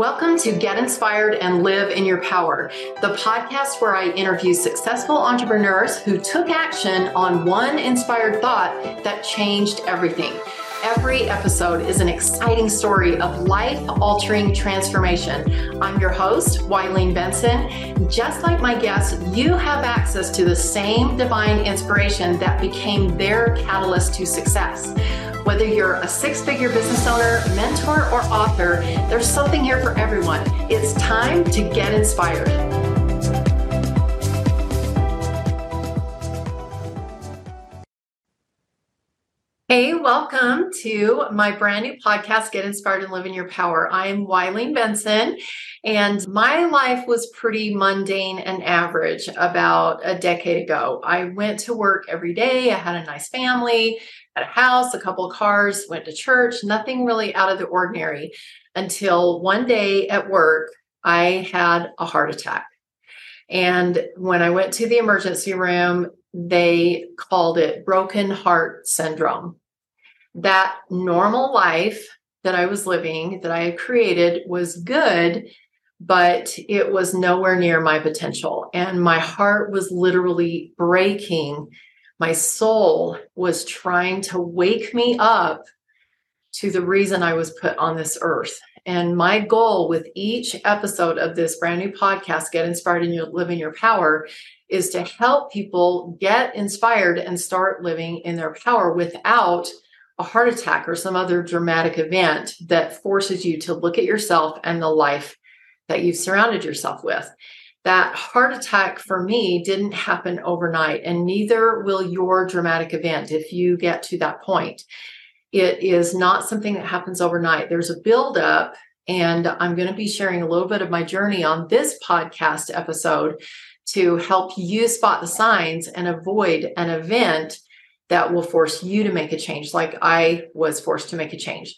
Welcome to Get Inspired and Live in Your Power, the podcast where I interview successful entrepreneurs who took action on one inspired thought that changed everything. Every episode is an exciting story of life altering transformation. I'm your host, Wylene Benson. Just like my guests, you have access to the same divine inspiration that became their catalyst to success. Whether you're a six figure business owner, mentor, or author, there's something here for everyone. It's time to get inspired. Hey, welcome to my brand new podcast, Get Inspired and Live in Your Power. I'm Wylene Benson, and my life was pretty mundane and average about a decade ago. I went to work every day, I had a nice family, had a house, a couple of cars, went to church, nothing really out of the ordinary until one day at work, I had a heart attack. And when I went to the emergency room, they called it broken heart syndrome. That normal life that I was living, that I had created, was good, but it was nowhere near my potential. And my heart was literally breaking my soul was trying to wake me up to the reason I was put on this earth. And my goal with each episode of this brand new podcast, Get Inspired and Live in Your Power, is to help people get inspired and start living in their power without a heart attack or some other dramatic event that forces you to look at yourself and the life that you've surrounded yourself with that heart attack for me didn't happen overnight, and neither will your dramatic event if you get to that point. It is not something that happens overnight. There's a buildup, and I'm going to be sharing a little bit of my journey on this podcast episode to help you spot the signs and avoid an event that will force you to make a change, like I was forced to make a change.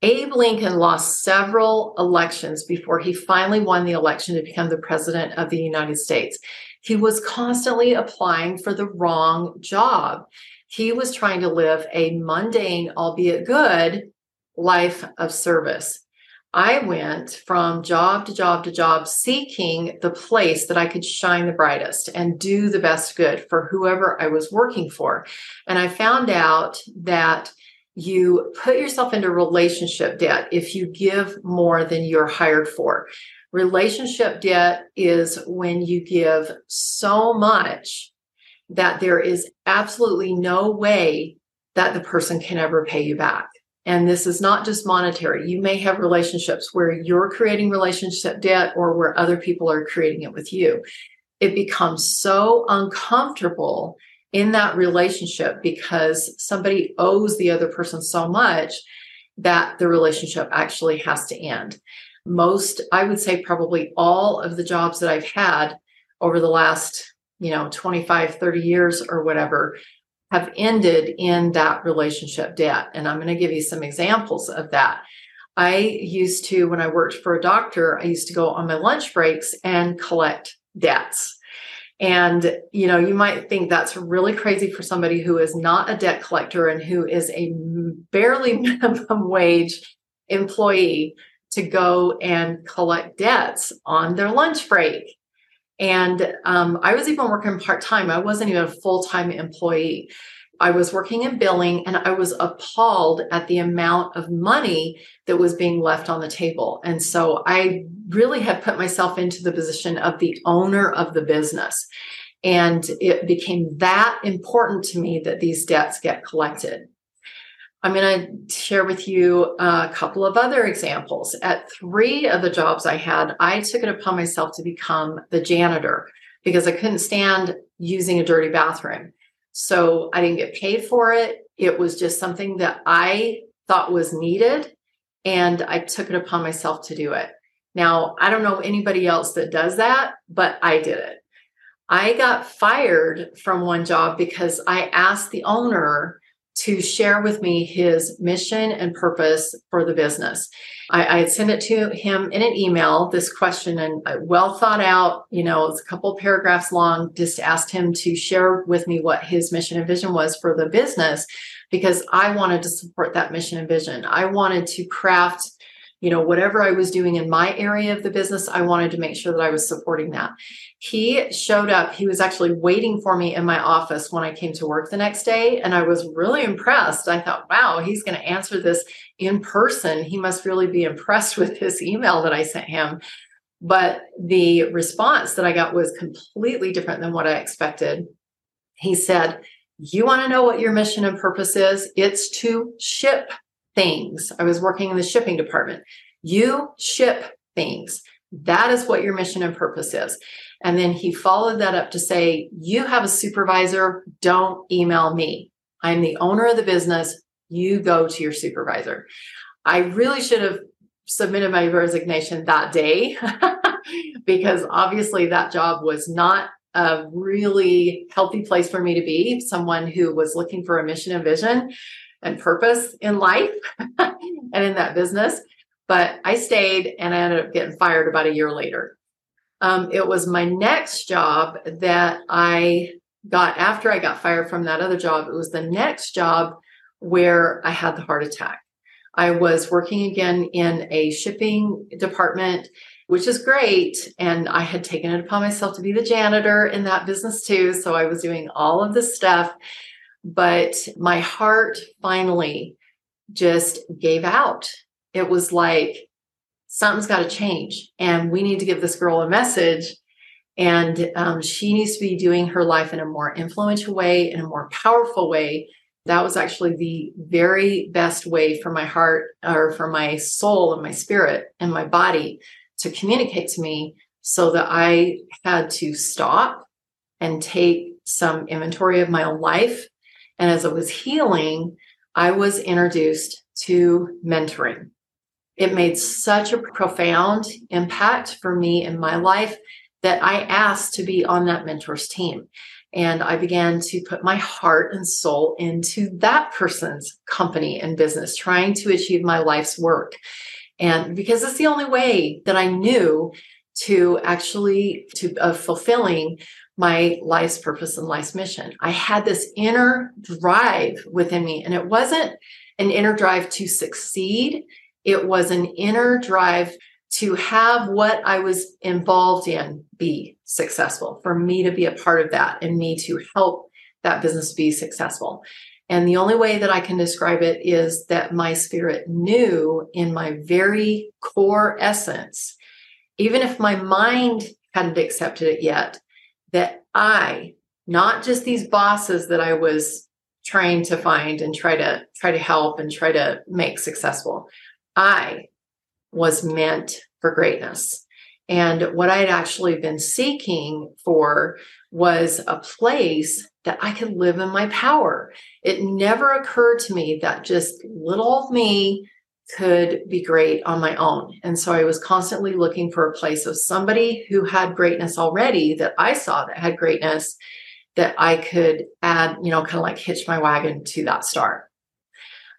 Abe Lincoln lost several elections before he finally won the election to become the president of the United States. He was constantly applying for the wrong job. He was trying to live a mundane, albeit good, life of service. I went from job to job to job seeking the place that I could shine the brightest and do the best good for whoever I was working for. And I found out that you put yourself into relationship debt if you give more than you're hired for. Relationship debt is when you give so much that there is absolutely no way that the person can ever pay you back. And this is not just monetary. You may have relationships where you're creating relationship debt or where other people are creating it with you. It becomes so uncomfortable in that relationship because somebody owes the other person so much that the relationship actually has to end. Most, I would say, probably all of the jobs that I've had over the last, you know, 25, 30 years or whatever have ended in that relationship debt. And I'm going to give you some examples of that. I used to, when I worked for a doctor, I used to go on my lunch breaks and collect debts. And, you know, you might think that's really crazy for somebody who is not a debt collector and who is a barely minimum wage employee to go and collect debts on their lunch break. And um, I was even working part time. I wasn't even a full time employee. I was working in billing and I was appalled at the amount of money that was being left on the table. And so I really had put myself into the position of the owner of the business. And it became that important to me that these debts get collected. I'm going to share with you a couple of other examples. At three of the jobs I had, I took it upon myself to become the janitor because I couldn't stand using a dirty bathroom. So I didn't get paid for it. It was just something that I thought was needed. And I took it upon myself to do it. Now, I don't know anybody else that does that, but I did it. I got fired from one job because I asked the owner to share with me his mission and purpose for the business. I, I had sent it to him in an email, this question, and I well thought out, you know, it's a couple paragraphs long, just asked him to share with me what his mission and vision was for the business because I wanted to support that mission and vision. I wanted to craft you know, whatever I was doing in my area of the business, I wanted to make sure that I was supporting that. He showed up, he was actually waiting for me in my office when I came to work the next day. And I was really impressed. I thought, wow, he's going to answer this in person. He must really be impressed with this email that I sent him. But the response that I got was completely different than what I expected. He said, You want to know what your mission and purpose is? It's to ship things. I was working in the shipping department. You ship things. That is what your mission and purpose is. And then he followed that up to say, You have a supervisor, don't email me. I'm the owner of the business. You go to your supervisor. I really should have submitted my resignation that day because obviously that job was not a really healthy place for me to be. Someone who was looking for a mission and vision and purpose in life and in that business. But I stayed and I ended up getting fired about a year later. Um, it was my next job that I got after I got fired from that other job. It was the next job where I had the heart attack. I was working again in a shipping department, which is great. And I had taken it upon myself to be the janitor in that business too. So I was doing all of this stuff. But my heart finally just gave out. It was like, something's got to change. And we need to give this girl a message. And um, she needs to be doing her life in a more influential way, in a more powerful way. That was actually the very best way for my heart or for my soul and my spirit and my body to communicate to me so that I had to stop and take some inventory of my own life and as I was healing, I was introduced to mentoring. It made such a profound impact for me in my life that I asked to be on that mentor's team. And I began to put my heart and soul into that person's company and business, trying to achieve my life's work. And because it's the only way that I knew to actually to of fulfilling my life's purpose and life's mission. I had this inner drive within me, and it wasn't an inner drive to succeed, it was an inner drive to have what I was involved in be successful, for me to be a part of that and me to help that business be successful. And the only way that I can describe it is that my spirit knew in my very core essence, even if my mind hadn't accepted it yet, that I, not just these bosses that I was trying to find and try to try to help and try to make successful, I was meant for greatness. And what I had actually been seeking for was a place that I could live in my power. It never occurred to me that just little me could be great on my own. And so I was constantly looking for a place of somebody who had greatness already that I saw that had greatness that I could add, you know, kind of like hitch my wagon to that star.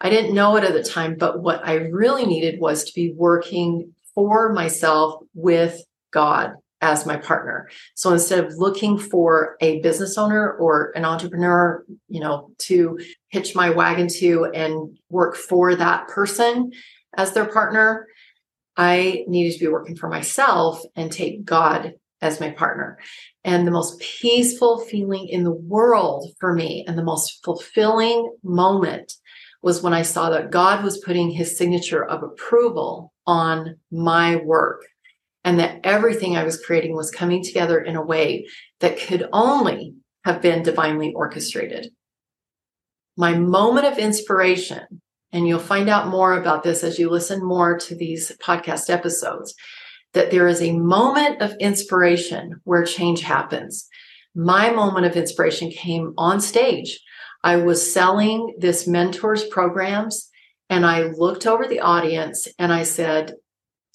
I didn't know it at the time, but what I really needed was to be working for myself with God as my partner. So instead of looking for a business owner or an entrepreneur, you know, to hitch my wagon to and work for that person as their partner, I needed to be working for myself and take God as my partner. And the most peaceful feeling in the world for me and the most fulfilling moment was when I saw that God was putting his signature of approval on my work and that everything I was creating was coming together in a way that could only have been divinely orchestrated. My moment of inspiration, and you'll find out more about this as you listen more to these podcast episodes, that there is a moment of inspiration where change happens. My moment of inspiration came on stage. I was selling this mentors programs and I looked over the audience and I said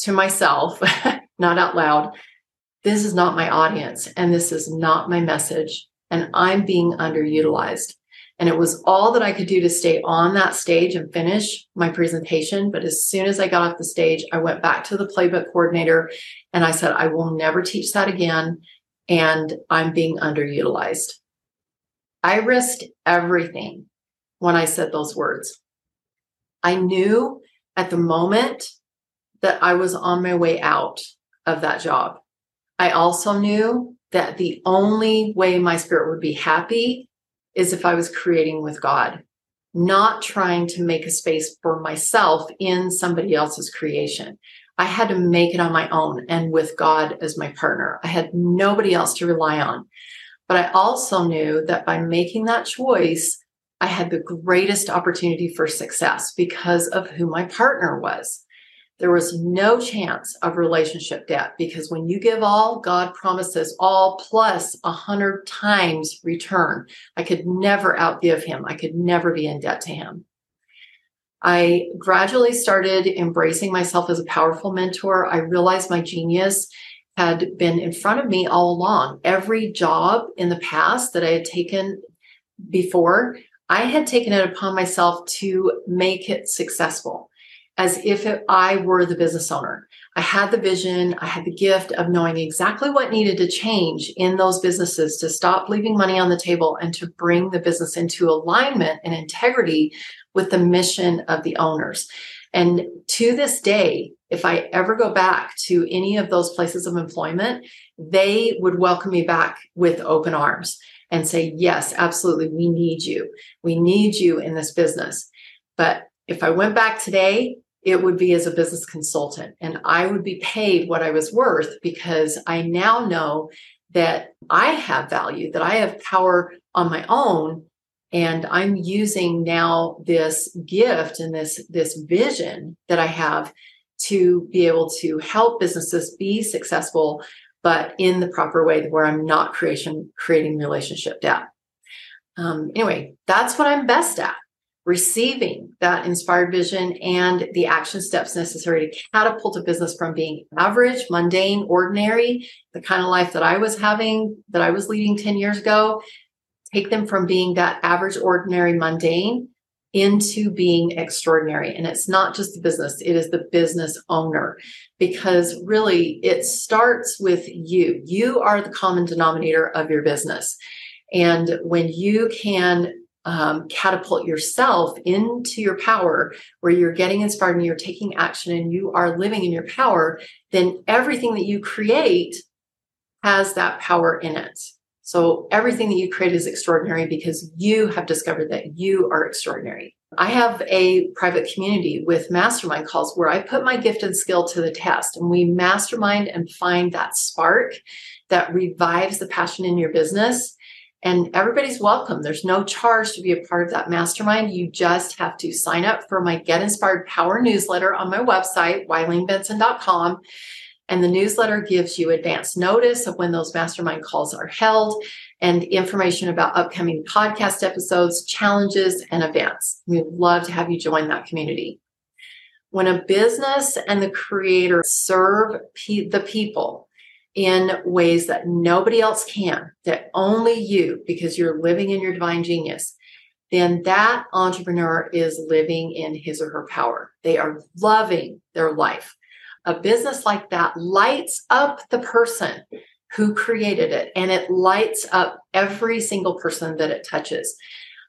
to myself, not out loud, this is not my audience and this is not my message. And I'm being underutilized. And it was all that I could do to stay on that stage and finish my presentation. But as soon as I got off the stage, I went back to the playbook coordinator and I said, I will never teach that again. And I'm being underutilized. I risked everything when I said those words. I knew at the moment that I was on my way out of that job. I also knew that the only way my spirit would be happy is if I was creating with God, not trying to make a space for myself in somebody else's creation. I had to make it on my own and with God as my partner. I had nobody else to rely on. But I also knew that by making that choice, I had the greatest opportunity for success because of who my partner was. There was no chance of relationship debt because when you give all, God promises all plus a hundred times return. I could never outgive him. I could never be in debt to him. I gradually started embracing myself as a powerful mentor. I realized my genius had been in front of me all along. Every job in the past that I had taken before, I had taken it upon myself to make it successful as if it, I were the business owner. I had the vision, I had the gift of knowing exactly what needed to change in those businesses to stop leaving money on the table and to bring the business into alignment and integrity with the mission of the owners. And to this day, if I ever go back to any of those places of employment, they would welcome me back with open arms and say, Yes, absolutely, we need you. We need you in this business. But if I went back today, it would be as a business consultant. And I would be paid what I was worth because I now know that I have value, that I have power on my own. And I'm using now this gift and this this vision that I have to be able to help businesses be successful but in the proper way where I'm not creation creating relationship debt. Um, anyway, that's what I'm best at receiving that inspired vision and the action steps necessary to catapult a business from being average, mundane, ordinary, the kind of life that I was having, that I was leading 10 years ago, take them from being that average, ordinary, mundane into being extraordinary. And it's not just the business, it is the business owner because really it starts with you. You are the common denominator of your business. And when you can um, catapult yourself into your power, where you're getting inspired and you're taking action and you are living in your power, then everything that you create has that power in it. So everything that you create is extraordinary because you have discovered that you are extraordinary. I have a private community with mastermind calls where I put my gift and skill to the test and we mastermind and find that spark that revives the passion in your business and everybody's welcome. There's no charge to be a part of that mastermind. You just have to sign up for my Get Inspired Power newsletter on my website, WyleneBenson.com. And the newsletter gives you advance notice of when those mastermind calls are held and information about upcoming podcast episodes, challenges, and events. We'd love to have you join that community. When a business and the creator serve the people, in ways that nobody else can, that only you, because you're living in your divine genius, then that entrepreneur is living in his or her power. They are loving their life. A business like that lights up the person who created it and it lights up every single person that it touches.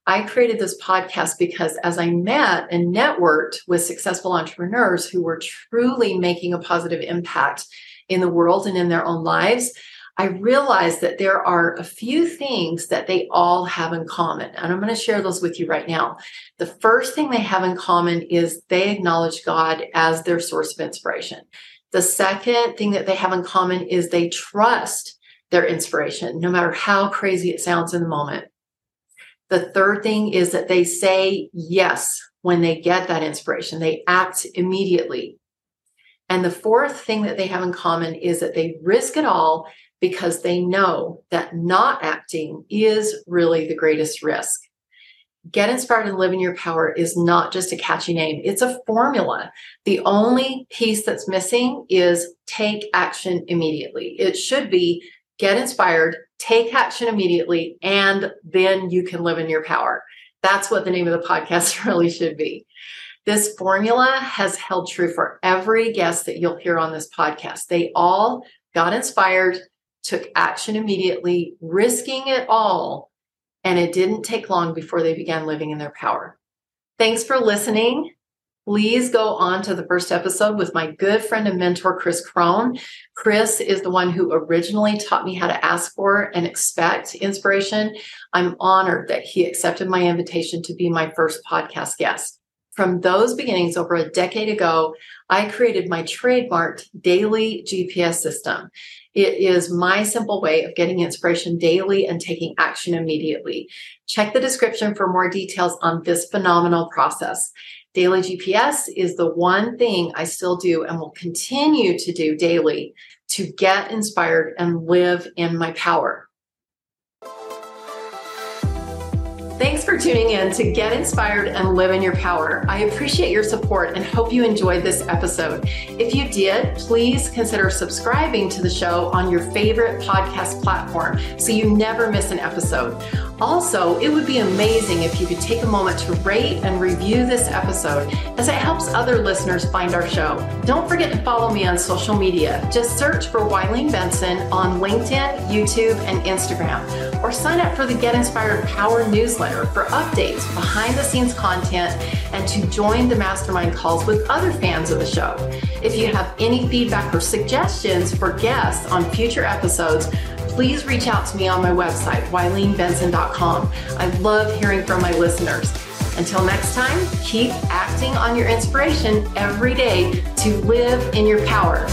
I created this podcast because as I met and networked with successful entrepreneurs who were truly making a positive impact in the world and in their own lives, I realized that there are a few things that they all have in common. And I'm going to share those with you right now. The first thing they have in common is they acknowledge God as their source of inspiration. The second thing that they have in common is they trust their inspiration, no matter how crazy it sounds in the moment. The third thing is that they say yes when they get that inspiration. They act immediately. And the fourth thing that they have in common is that they risk it all because they know that not acting is really the greatest risk. Get inspired and live in your power is not just a catchy name, it's a formula. The only piece that's missing is take action immediately. It should be get inspired, take action immediately, and then you can live in your power. That's what the name of the podcast really should be. This formula has held true for every guest that you'll hear on this podcast. They all got inspired, took action immediately, risking it all, and it didn't take long before they began living in their power. Thanks for listening. please go on to the first episode with my good friend and mentor, Chris Crone. Chris is the one who originally taught me how to ask for and expect inspiration. I'm honored that he accepted my invitation to be my first podcast guest. From those beginnings over a decade ago, I created my trademarked daily GPS system. It is my simple way of getting inspiration daily and taking action immediately. Check the description for more details on this phenomenal process. Daily GPS is the one thing I still do and will continue to do daily to get inspired and live in my power. Thanks for tuning in to Get Inspired and Live in Your Power. I appreciate your support and hope you enjoyed this episode. If you did, please consider subscribing to the show on your favorite podcast platform so you never miss an episode. Also, it would be amazing if you could take a moment to rate and review this episode as it helps other listeners find our show. Don't forget to follow me on social media. Just search for Wylene Benson on LinkedIn, YouTube, and Instagram, or sign up for the Get Inspired Power newsletter for updates, behind the scenes content, and to join the mastermind calls with other fans of the show. If you have any feedback or suggestions for guests on future episodes, please reach out to me on my website, WyleneBenson.com. I love hearing from my listeners. Until next time, keep acting on your inspiration every day to live in your power.